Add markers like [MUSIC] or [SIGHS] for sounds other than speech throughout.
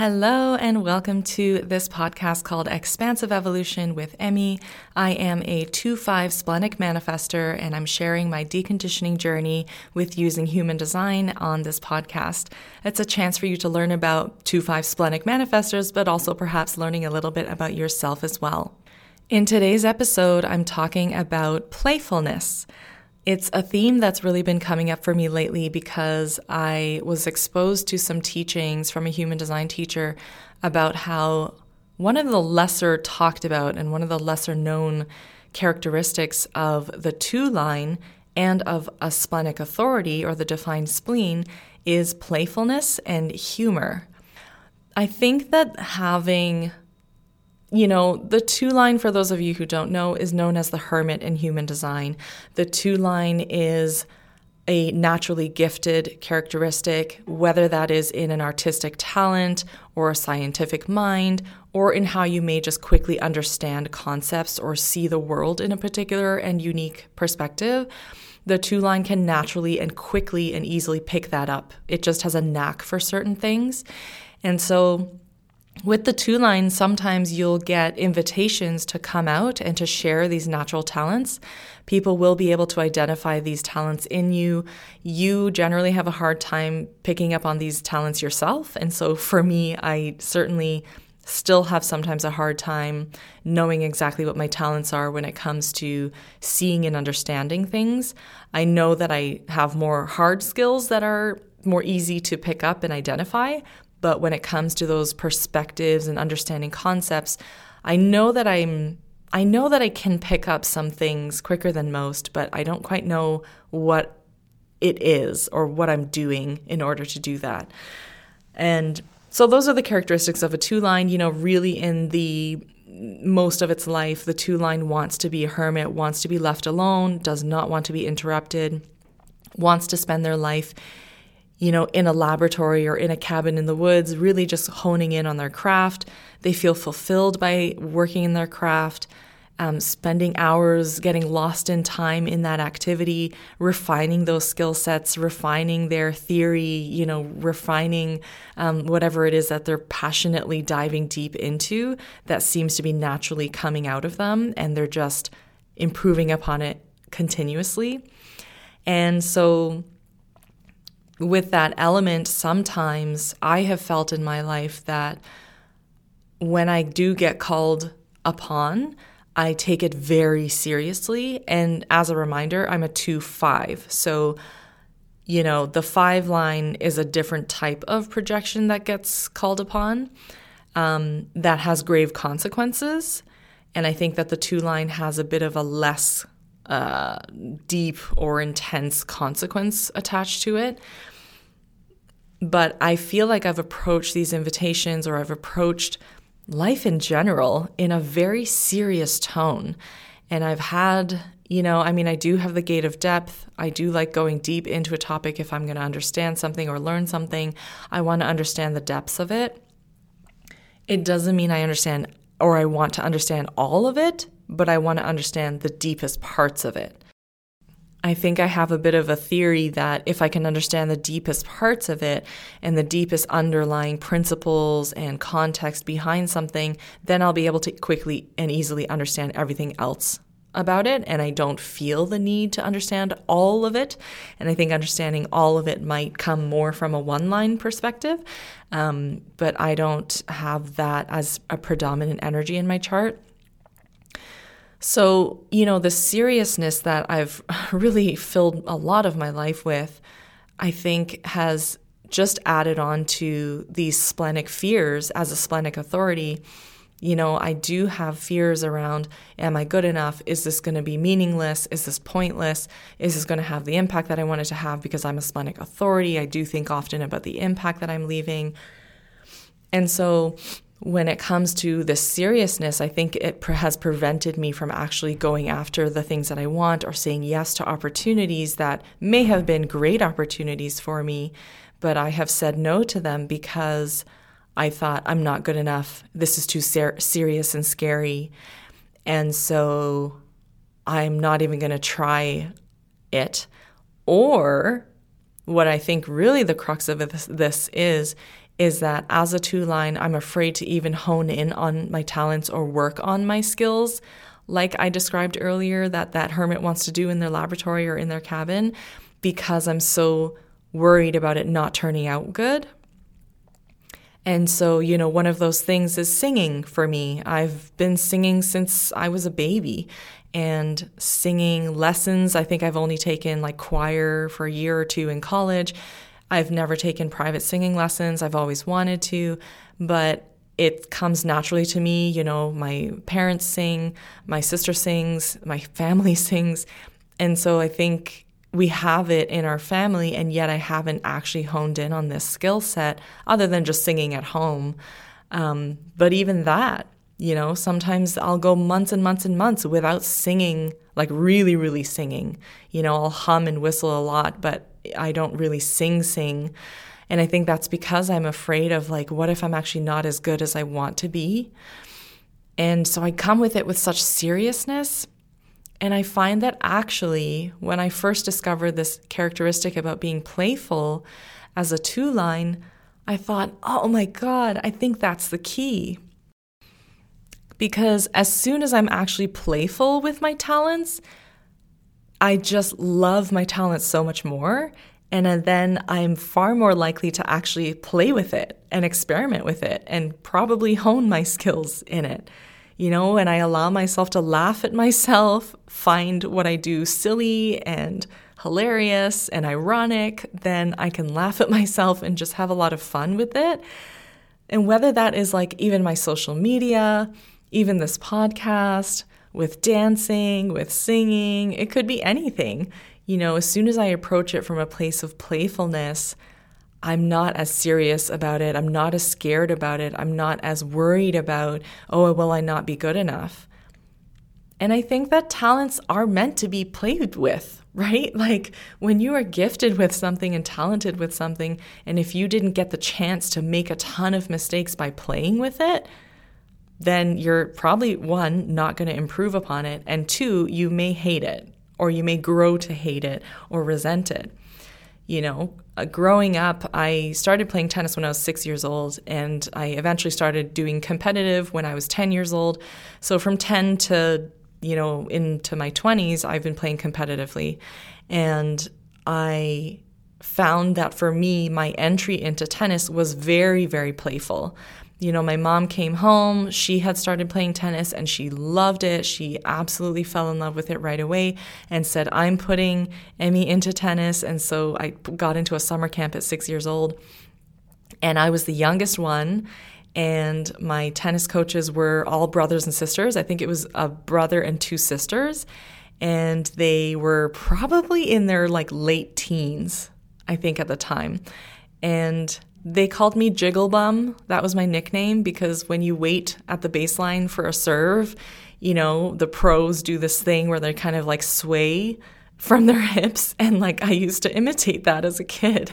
Hello, and welcome to this podcast called Expansive Evolution with Emmy. I am a 2 5 splenic manifester, and I'm sharing my deconditioning journey with using human design on this podcast. It's a chance for you to learn about 2 5 splenic manifestors, but also perhaps learning a little bit about yourself as well. In today's episode, I'm talking about playfulness. It's a theme that's really been coming up for me lately because I was exposed to some teachings from a human design teacher about how one of the lesser talked about and one of the lesser known characteristics of the two line and of a splenic authority or the defined spleen is playfulness and humor. I think that having you know, the two line, for those of you who don't know, is known as the hermit in human design. The two line is a naturally gifted characteristic, whether that is in an artistic talent or a scientific mind, or in how you may just quickly understand concepts or see the world in a particular and unique perspective. The two line can naturally and quickly and easily pick that up. It just has a knack for certain things. And so with the two lines, sometimes you'll get invitations to come out and to share these natural talents. People will be able to identify these talents in you. You generally have a hard time picking up on these talents yourself. And so for me, I certainly still have sometimes a hard time knowing exactly what my talents are when it comes to seeing and understanding things. I know that I have more hard skills that are more easy to pick up and identify, but when it comes to those perspectives and understanding concepts, I know that I'm I know that I can pick up some things quicker than most, but I don't quite know what it is or what I'm doing in order to do that. And so those are the characteristics of a two line, you know, really in the most of its life, the two line wants to be a hermit, wants to be left alone, does not want to be interrupted, wants to spend their life you know, in a laboratory or in a cabin in the woods, really just honing in on their craft. They feel fulfilled by working in their craft, um, spending hours getting lost in time in that activity, refining those skill sets, refining their theory, you know, refining um, whatever it is that they're passionately diving deep into that seems to be naturally coming out of them, and they're just improving upon it continuously. And so, with that element, sometimes I have felt in my life that when I do get called upon, I take it very seriously. And as a reminder, I'm a 2 5. So, you know, the five line is a different type of projection that gets called upon um, that has grave consequences. And I think that the two line has a bit of a less uh, deep or intense consequence attached to it. But I feel like I've approached these invitations or I've approached life in general in a very serious tone. And I've had, you know, I mean, I do have the gate of depth. I do like going deep into a topic if I'm going to understand something or learn something. I want to understand the depths of it. It doesn't mean I understand or I want to understand all of it, but I want to understand the deepest parts of it. I think I have a bit of a theory that if I can understand the deepest parts of it and the deepest underlying principles and context behind something, then I'll be able to quickly and easily understand everything else about it. And I don't feel the need to understand all of it. And I think understanding all of it might come more from a one line perspective. Um, but I don't have that as a predominant energy in my chart. So, you know, the seriousness that I've [LAUGHS] really filled a lot of my life with, I think has just added on to these splenic fears as a splenic authority. You know, I do have fears around am I good enough? Is this going to be meaningless? Is this pointless? Is this going to have the impact that I wanted to have because I'm a splenic authority? I do think often about the impact that I'm leaving. And so, when it comes to the seriousness, I think it has prevented me from actually going after the things that I want or saying yes to opportunities that may have been great opportunities for me, but I have said no to them because I thought I'm not good enough. This is too ser- serious and scary. And so I'm not even going to try it. Or what I think really the crux of this, this is is that as a two line, I'm afraid to even hone in on my talents or work on my skills. Like I described earlier, that that hermit wants to do in their laboratory or in their cabin, because I'm so worried about it not turning out good. And so, you know, one of those things is singing for me. I've been singing since I was a baby and singing lessons. I think I've only taken like choir for a year or two in college. I've never taken private singing lessons. I've always wanted to, but it comes naturally to me. You know, my parents sing, my sister sings, my [LAUGHS] family sings. And so I think we have it in our family, and yet I haven't actually honed in on this skill set other than just singing at home. Um, but even that, you know, sometimes I'll go months and months and months without singing, like really, really singing. You know, I'll hum and whistle a lot, but I don't really sing, sing. And I think that's because I'm afraid of like, what if I'm actually not as good as I want to be? And so I come with it with such seriousness. And I find that actually, when I first discovered this characteristic about being playful as a two line, I thought, oh my God, I think that's the key. Because as soon as I'm actually playful with my talents, I just love my talents so much more. And then I'm far more likely to actually play with it and experiment with it and probably hone my skills in it. You know, and I allow myself to laugh at myself, find what I do silly and hilarious and ironic, then I can laugh at myself and just have a lot of fun with it. And whether that is like even my social media, even this podcast, with dancing, with singing, it could be anything. You know, as soon as I approach it from a place of playfulness, I'm not as serious about it. I'm not as scared about it. I'm not as worried about, oh, will I not be good enough? And I think that talents are meant to be played with, right? [LAUGHS] Like when you are gifted with something and talented with something, and if you didn't get the chance to make a ton of mistakes by playing with it, then you're probably one, not going to improve upon it, and two, you may hate it, or you may grow to hate it or resent it. You know, uh, growing up, I started playing tennis when I was six years old, and I eventually started doing competitive when I was 10 years old. So from 10 to, you know, into my 20s, I've been playing competitively. And I found that for me, my entry into tennis was very, very playful you know, my mom came home, she had started playing tennis and she loved it. She absolutely fell in love with it right away and said, I'm putting Emmy into tennis. And so I got into a summer camp at six years old. And I was the youngest one. And my tennis coaches were all brothers and sisters. I think it was a brother and two sisters. And they were probably in their like late teens, I think, at the time. And they called me Jiggle Bum. That was my nickname because when you wait at the baseline for a serve, you know, the pros do this thing where they kind of like sway from their [LAUGHS] hips. And like I used to imitate that as a kid.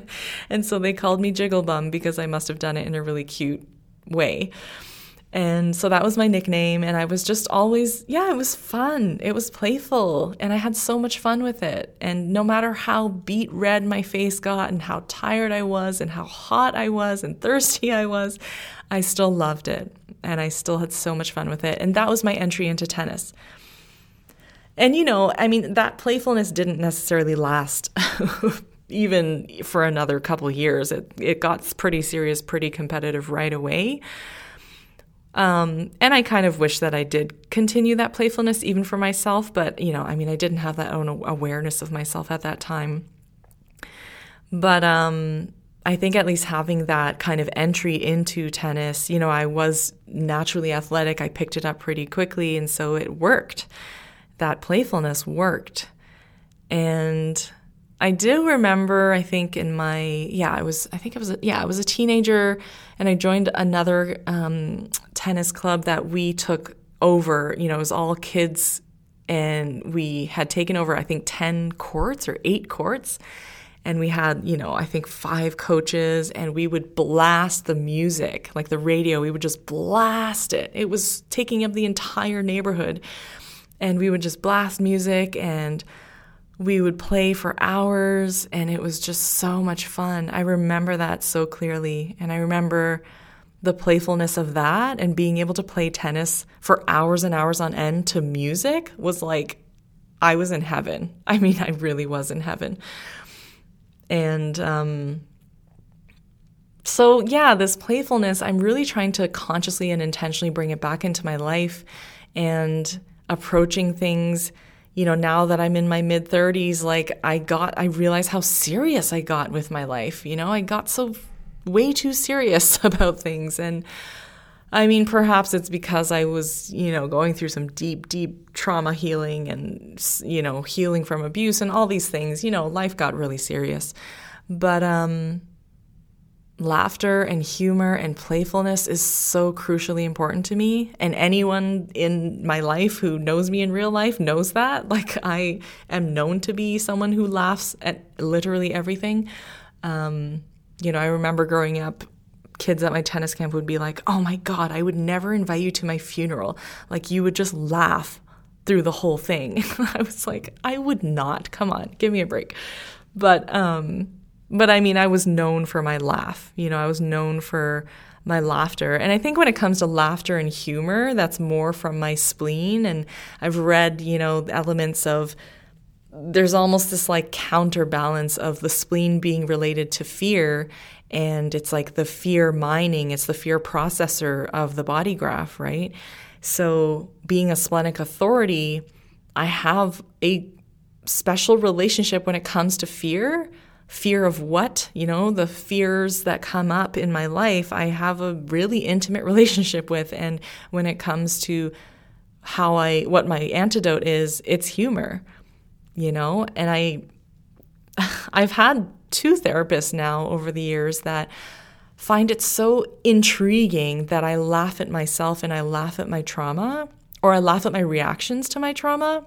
[LAUGHS] and so they called me Jiggle Bum because I must have done it in a really cute way. And so that was my nickname. And I was just always, yeah, it was fun. It was playful. And I had so much fun with it. And no matter how beet red my face got, and how tired I was, and how hot I was, and [LAUGHS] thirsty I was, I still loved it. And I still had so much fun with it. And that was my entry into tennis. And, you know, I mean, that playfulness didn't necessarily last. [LAUGHS] even for another couple years it it got pretty serious pretty competitive right away um, and I kind of wish that I did continue that playfulness even for myself, but you know, I mean, I didn't have that own awareness of myself at that time. But um, I think at least having that kind of entry into tennis, you know, I was naturally athletic. I picked it up pretty quickly, and so it worked. That playfulness worked. And I do remember, I think in my, yeah, I was, I think I was, a, yeah, I was a teenager and I joined another um, tennis club that we took over. You know, it was all kids and we had taken over, I think, 10 courts or eight courts. And we had, you know, I think five coaches, and we would blast the music, like the radio, we would just blast it. It was taking up the entire neighborhood. And we would just blast music and we would play for hours and it was just so much fun. I remember that so clearly. And I remember the playfulness of that and being able to play tennis for hours and hours on end to music was like I was in heaven. [LAUGHS] I mean, I really was in heaven. And um, so, yeah, this playfulness, I'm really trying to consciously and intentionally bring it back into my life and approaching things. You know, now that I'm in my mid 30s, like I got, I realized how serious I got with my life. You know, I got so way too serious [LAUGHS] about things. And I mean, perhaps it's because I was, you know, going through some deep, deep trauma healing and, you know, healing from abuse and all these things. You know, life got really serious. But um, laughter and humor and playfulness is so crucially important to me. And anyone in my life who knows me in real life knows that. [LAUGHS] Like, I am known to be someone who laughs at literally everything. Um, you know, I remember growing up, kids at my tennis camp would be like, oh my God, I would never invite you to my funeral. Like, you would just laugh through the whole thing. [LAUGHS] I was like, I would not. Come on, give me a break. But, um, but I mean, I was known for my laugh. You know, I was known for my laughter. And I think when it comes to laughter and humor, that's more from my spleen. And I've read, you know, elements of there's almost this like counterbalance of the spleen being related to fear and it's like the fear mining it's the fear processor of the body graph right? So being a splenic authority i have a special relationship when it comes to fear fear of what you know the fears that come up in my life i have a really intimate relationship with and when it comes to how i what my antidote is it's humor you know? And i [LAUGHS] i've had two therapists now over the years that find it so intriguing that i laugh at myself and i laugh at my trauma or i laugh at my reactions to my trauma.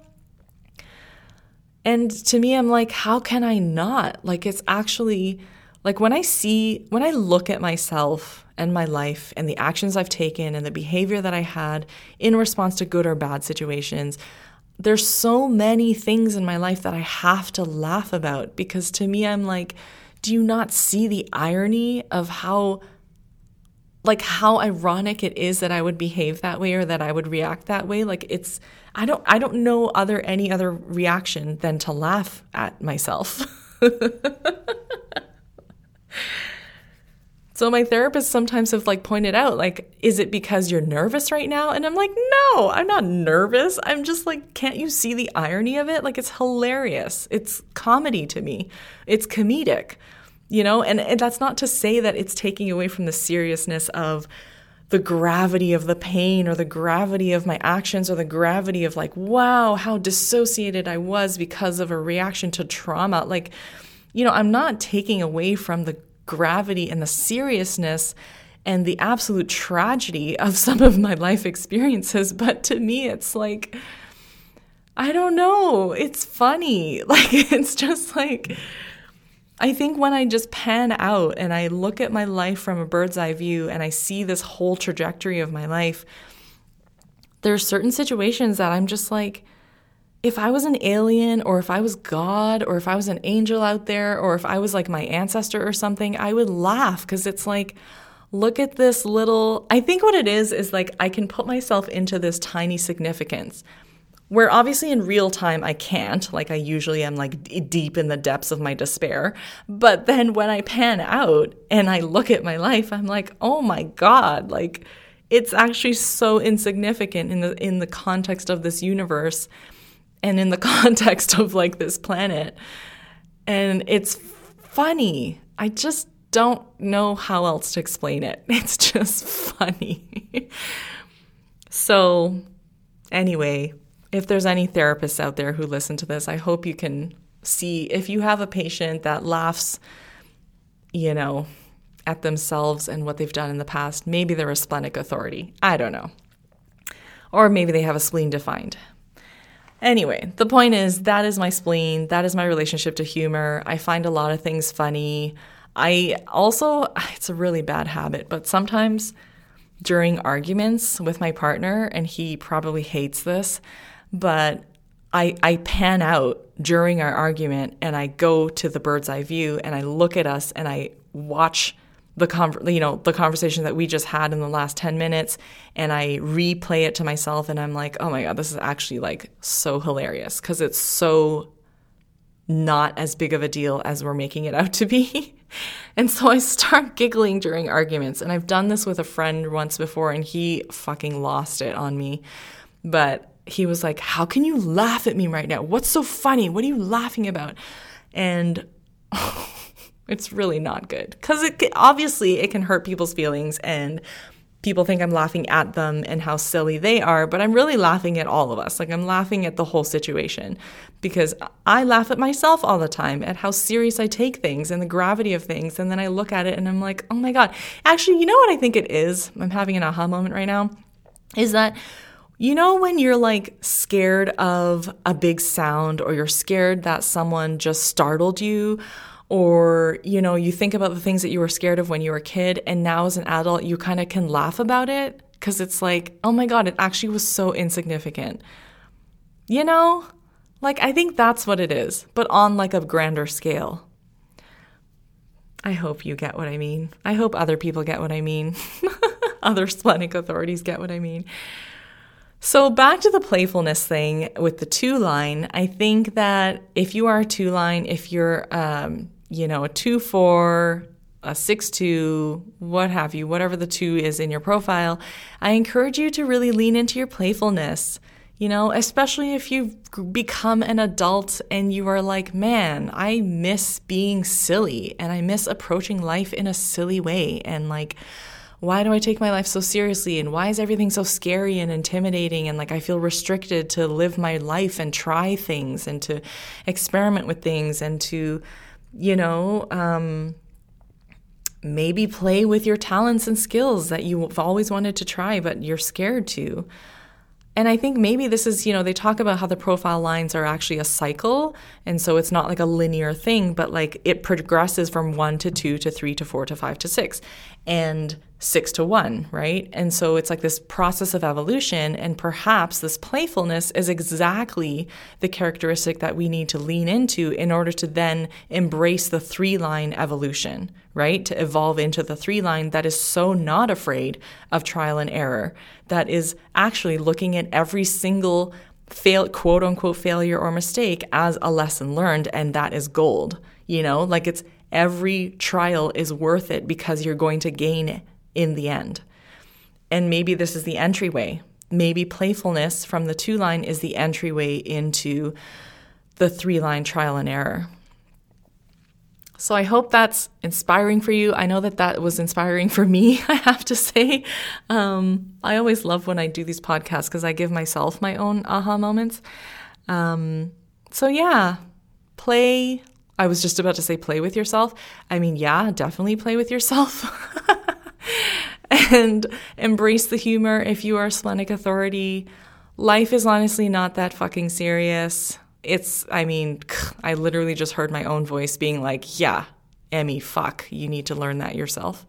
And to me i'm like how can i not? Like it's actually like when i see when i look at myself and my life and the actions i've taken and the behavior that i had in response to good or bad situations there's so many things in my life that I have to laugh about because to me, I'm like, do you not see the irony of how, like, how ironic it is that I would behave that way or that I would react that way? Like, it's, I don't, I don't know other, any other reaction than to laugh at myself. [LAUGHS] So my therapist sometimes have like pointed out like is it because you're nervous right now? And I'm like, "No, I'm not nervous. I'm just like can't you see the irony of it? Like it's hilarious. It's comedy to me. It's comedic." You know, and, and that's not to say that it's taking away from the seriousness of the gravity of the pain or the gravity of my actions or the gravity of like, wow, how dissociated I was because of a reaction to trauma. Like, you know, I'm not taking away from the gravity and the seriousness and the absolute tragedy of some of my life experiences. [LAUGHS] But to me, it's like, I don't know. It's funny. [LAUGHS] Like, it's just like, I think when I just pan out and I look at my life from a bird's eye view and I see this whole trajectory of my life, there are certain situations that I'm just like, if I was an alien or if I was God or if I was an angel out there or if I was like my ancestor or something, I would laugh because it's like, look at this little. I think what it is is like I can put myself into this tiny significance where obviously in real time I can't, like I usually am like deep in the depths of my despair. But then when I pan out and I look at my life, I'm like, oh my God, like it's actually so insignificant in the in the context of this universe and in the [LAUGHS] context of like this planet. And it's funny. I just don't know how else to explain it. [LAUGHS] It's just funny. so, anyway, if there's any therapists out there who listen to this, I hope you can see if you have a patient that laughs, you know, at themselves and what they've done in the past, maybe they're a splenic authority. I don't know. Or maybe they have a spleen defined. Anyway, the point is that is my spleen. That is my relationship to humor. I find a lot of things funny. I also, [SIGHS] it's a really bad habit, but sometimes during arguments with my partner, and he probably hates this, but I, I pan out during our argument and I go to the bird's eye view and I look at us and I watch the con- you know the conversation that we just had in the last 10 minutes and I replay it to myself and I'm like, "Oh my god, this is actually like so hilarious cuz it's so not as big of a deal as we're making it out to be." [LAUGHS] and so I start [LAUGHS] giggling during arguments and I've done this with a friend once before and he fucking lost it on me. But he was like, "How can you laugh at me right now? What's so funny? What are you laughing about?" And [LAUGHS] it's really not good because it obviously it can hurt people's feelings and people think I'm laughing at them and how silly they are, but I'm really laughing at all of us. Like I'm laughing at the whole situation because I laugh at myself all the time at how serious I take things and the gravity of things. And then I look at it and I'm like, oh my God. Actually, you know what I think it is? I'm having an aha moment right now. Is that you know, when you're like scared of a big sound or you're scared that someone just startled you or you know you think about the things that you were scared of when you were a kid and now as an adult you kind of can laugh about it because it's like oh my god it actually was so insignificant. You know? Like i think that's what it is but on like a grander scale. I hope you get what i mean. I hope other people get what i mean. [LAUGHS] Other splenic authorities get what i mean. So, back to the playfulness thing with the two line, I think that if you are a two line, if you're um, you know, a 2 4, a 6 2, what have you, whatever the two is in your profile, I encourage you to really lean into your playfulness. You know, especially if you've become an adult and you are like, man, I miss being silly and I miss approaching life in a silly way. And like, why do I take my life so seriously? And why is everything so scary and intimidating? And like, I feel restricted to live my life and try things and to experiment with things and to you know, um, maybe play with your talents and skills that you've always wanted to try, but you're scared to. And I think maybe this is, you know, they talk about how the profile lines are actually a cycle. And so it's not like a linear thing, but like it progresses from one to two to three to four to five to six. And six to one, right? And so it's like this process of evolution, and perhaps this playfulness is exactly the characteristic that we need to lean into in order to then embrace the three line evolution, right? To evolve into the three line that is so not afraid of trial and error, that is actually looking at every single fail quote unquote failure or mistake as a lesson learned and that is gold you know like it's every trial is worth it because you're going to gain in the end. And maybe this is the entryway. Maybe playfulness from the two line is the entryway into the three line trial and error. So I hope that's inspiring for you. I know that that was inspiring for me, [LAUGHS] I have to say. Um, I always love when I do these podcasts because I give myself my own aha moments. Um, so yeah, play. I was just about to say play with yourself. I mean, yeah, definitely play with yourself. [LAUGHS] and embrace the humor if you are a splenic authority. Life is honestly not that fucking serious. It's, I mean, [SIGHS] I literally just heard my own voice being like, yeah, Emmy, fuck, you need to learn that yourself.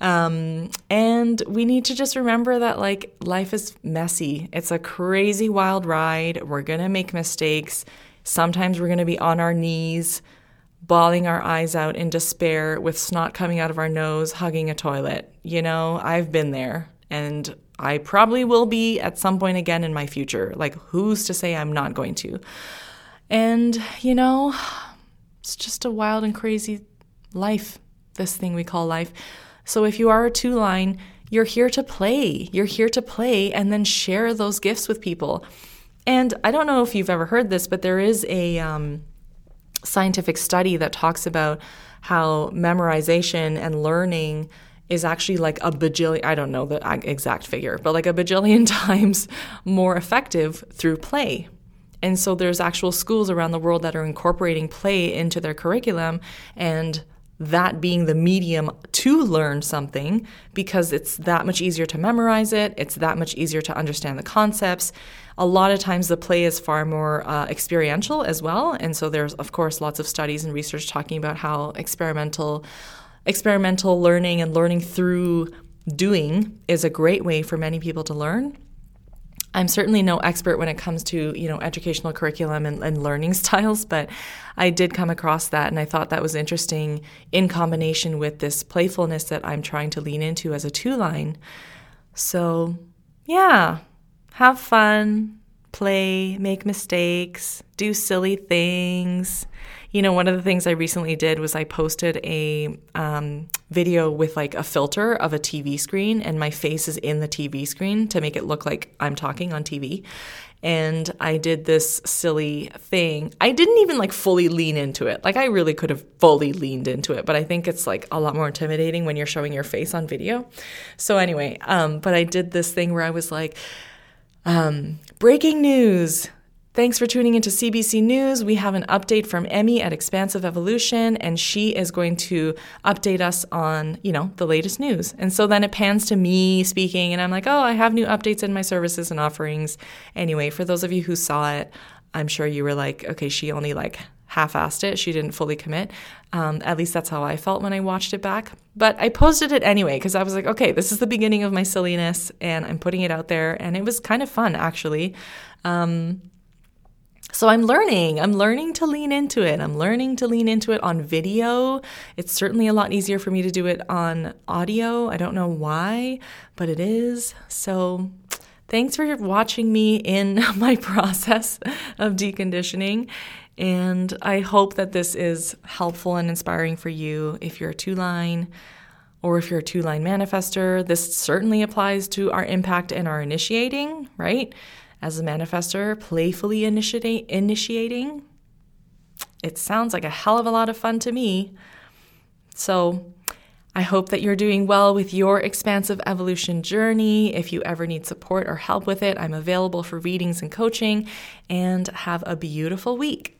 Um, and we need to just remember that like life is messy. It's a crazy wild ride. We're to make mistakes. Sometimes we're to be on our knees bawling our eyes out in despair with snot coming out of our nose, hugging a toilet. You know, I've been there and I probably will be at some point again in my future. Like, who's to say I'm not going to? And, you know, it's just a wild and crazy life, this thing we call life. So if you are a two line, you're here to play. You're here to play and then share those gifts with people. And I don't know if you've ever heard this, but there is a um, scientific study that talks about how memorization and learning is actually like a bajillion, I don't know the exact figure, but like a bajillion [LAUGHS] times more effective through play. And so there's actual schools around the world that are incorporating play into their curriculum and that being the medium to learn something because it's that much easier to memorize it, it's that much easier to understand the concepts. A lot of times the play is far more uh, experiential as well, and so there's of course lots of studies and research talking about how experimental experimental learning and learning through doing is a great way for many people to learn. I'm certainly no expert when it comes to, you know, educational curriculum and, and, learning [LAUGHS] styles, but I did come across that and I thought that was interesting in combination with this playfulness that I'm trying to lean into as a two line. So, yeah, have fun, play, make mistakes, do silly things. You know, one of the things I recently did was I posted a um, video with like a filter of a TV screen, and my face is in the TV screen to make it look like I'm talking on TV. And I did this silly thing. I didn't even like fully lean into it. Like, I really could have fully leaned into it, but I think it's like a lot more intimidating when you're showing your face on video. So, anyway, um, but I did this thing where I was like, um, breaking news Thanks for tuning into CBC News. We have an update from Emmy at Expansive Evolution, and she is going to update us on, you know, the latest news. And so then it pans to me speaking, and I'm like, oh, I have new updates in my services and offerings. Anyway, for those of you who saw it, I'm sure you were like, okay, she only like half-assed it. She didn't fully commit. Um, at least that's how I felt when I watched it back. But I posted it anyway because I was like, okay, this is the beginning of my silliness, and I'm putting it out there, and it was kind of fun actually. Um, so I'm learning. I'm learning to lean into it. I'm learning to lean into it on video. It's certainly a lot easier for me to do it on audio. I don't know why, but it is. So thanks for watching me in [LAUGHS] my process of deconditioning. And I hope that this is helpful and inspiring for you if you're a two line or if you're a two line manifester. This certainly applies to our impact and our initiating, right? As a manifester, playfully initiating. It sounds like a hell of a lot of fun to me. So, I hope that you're doing well with your expansive evolution journey. If you ever need support or help with it, I'm available for readings and coaching. And have a beautiful week.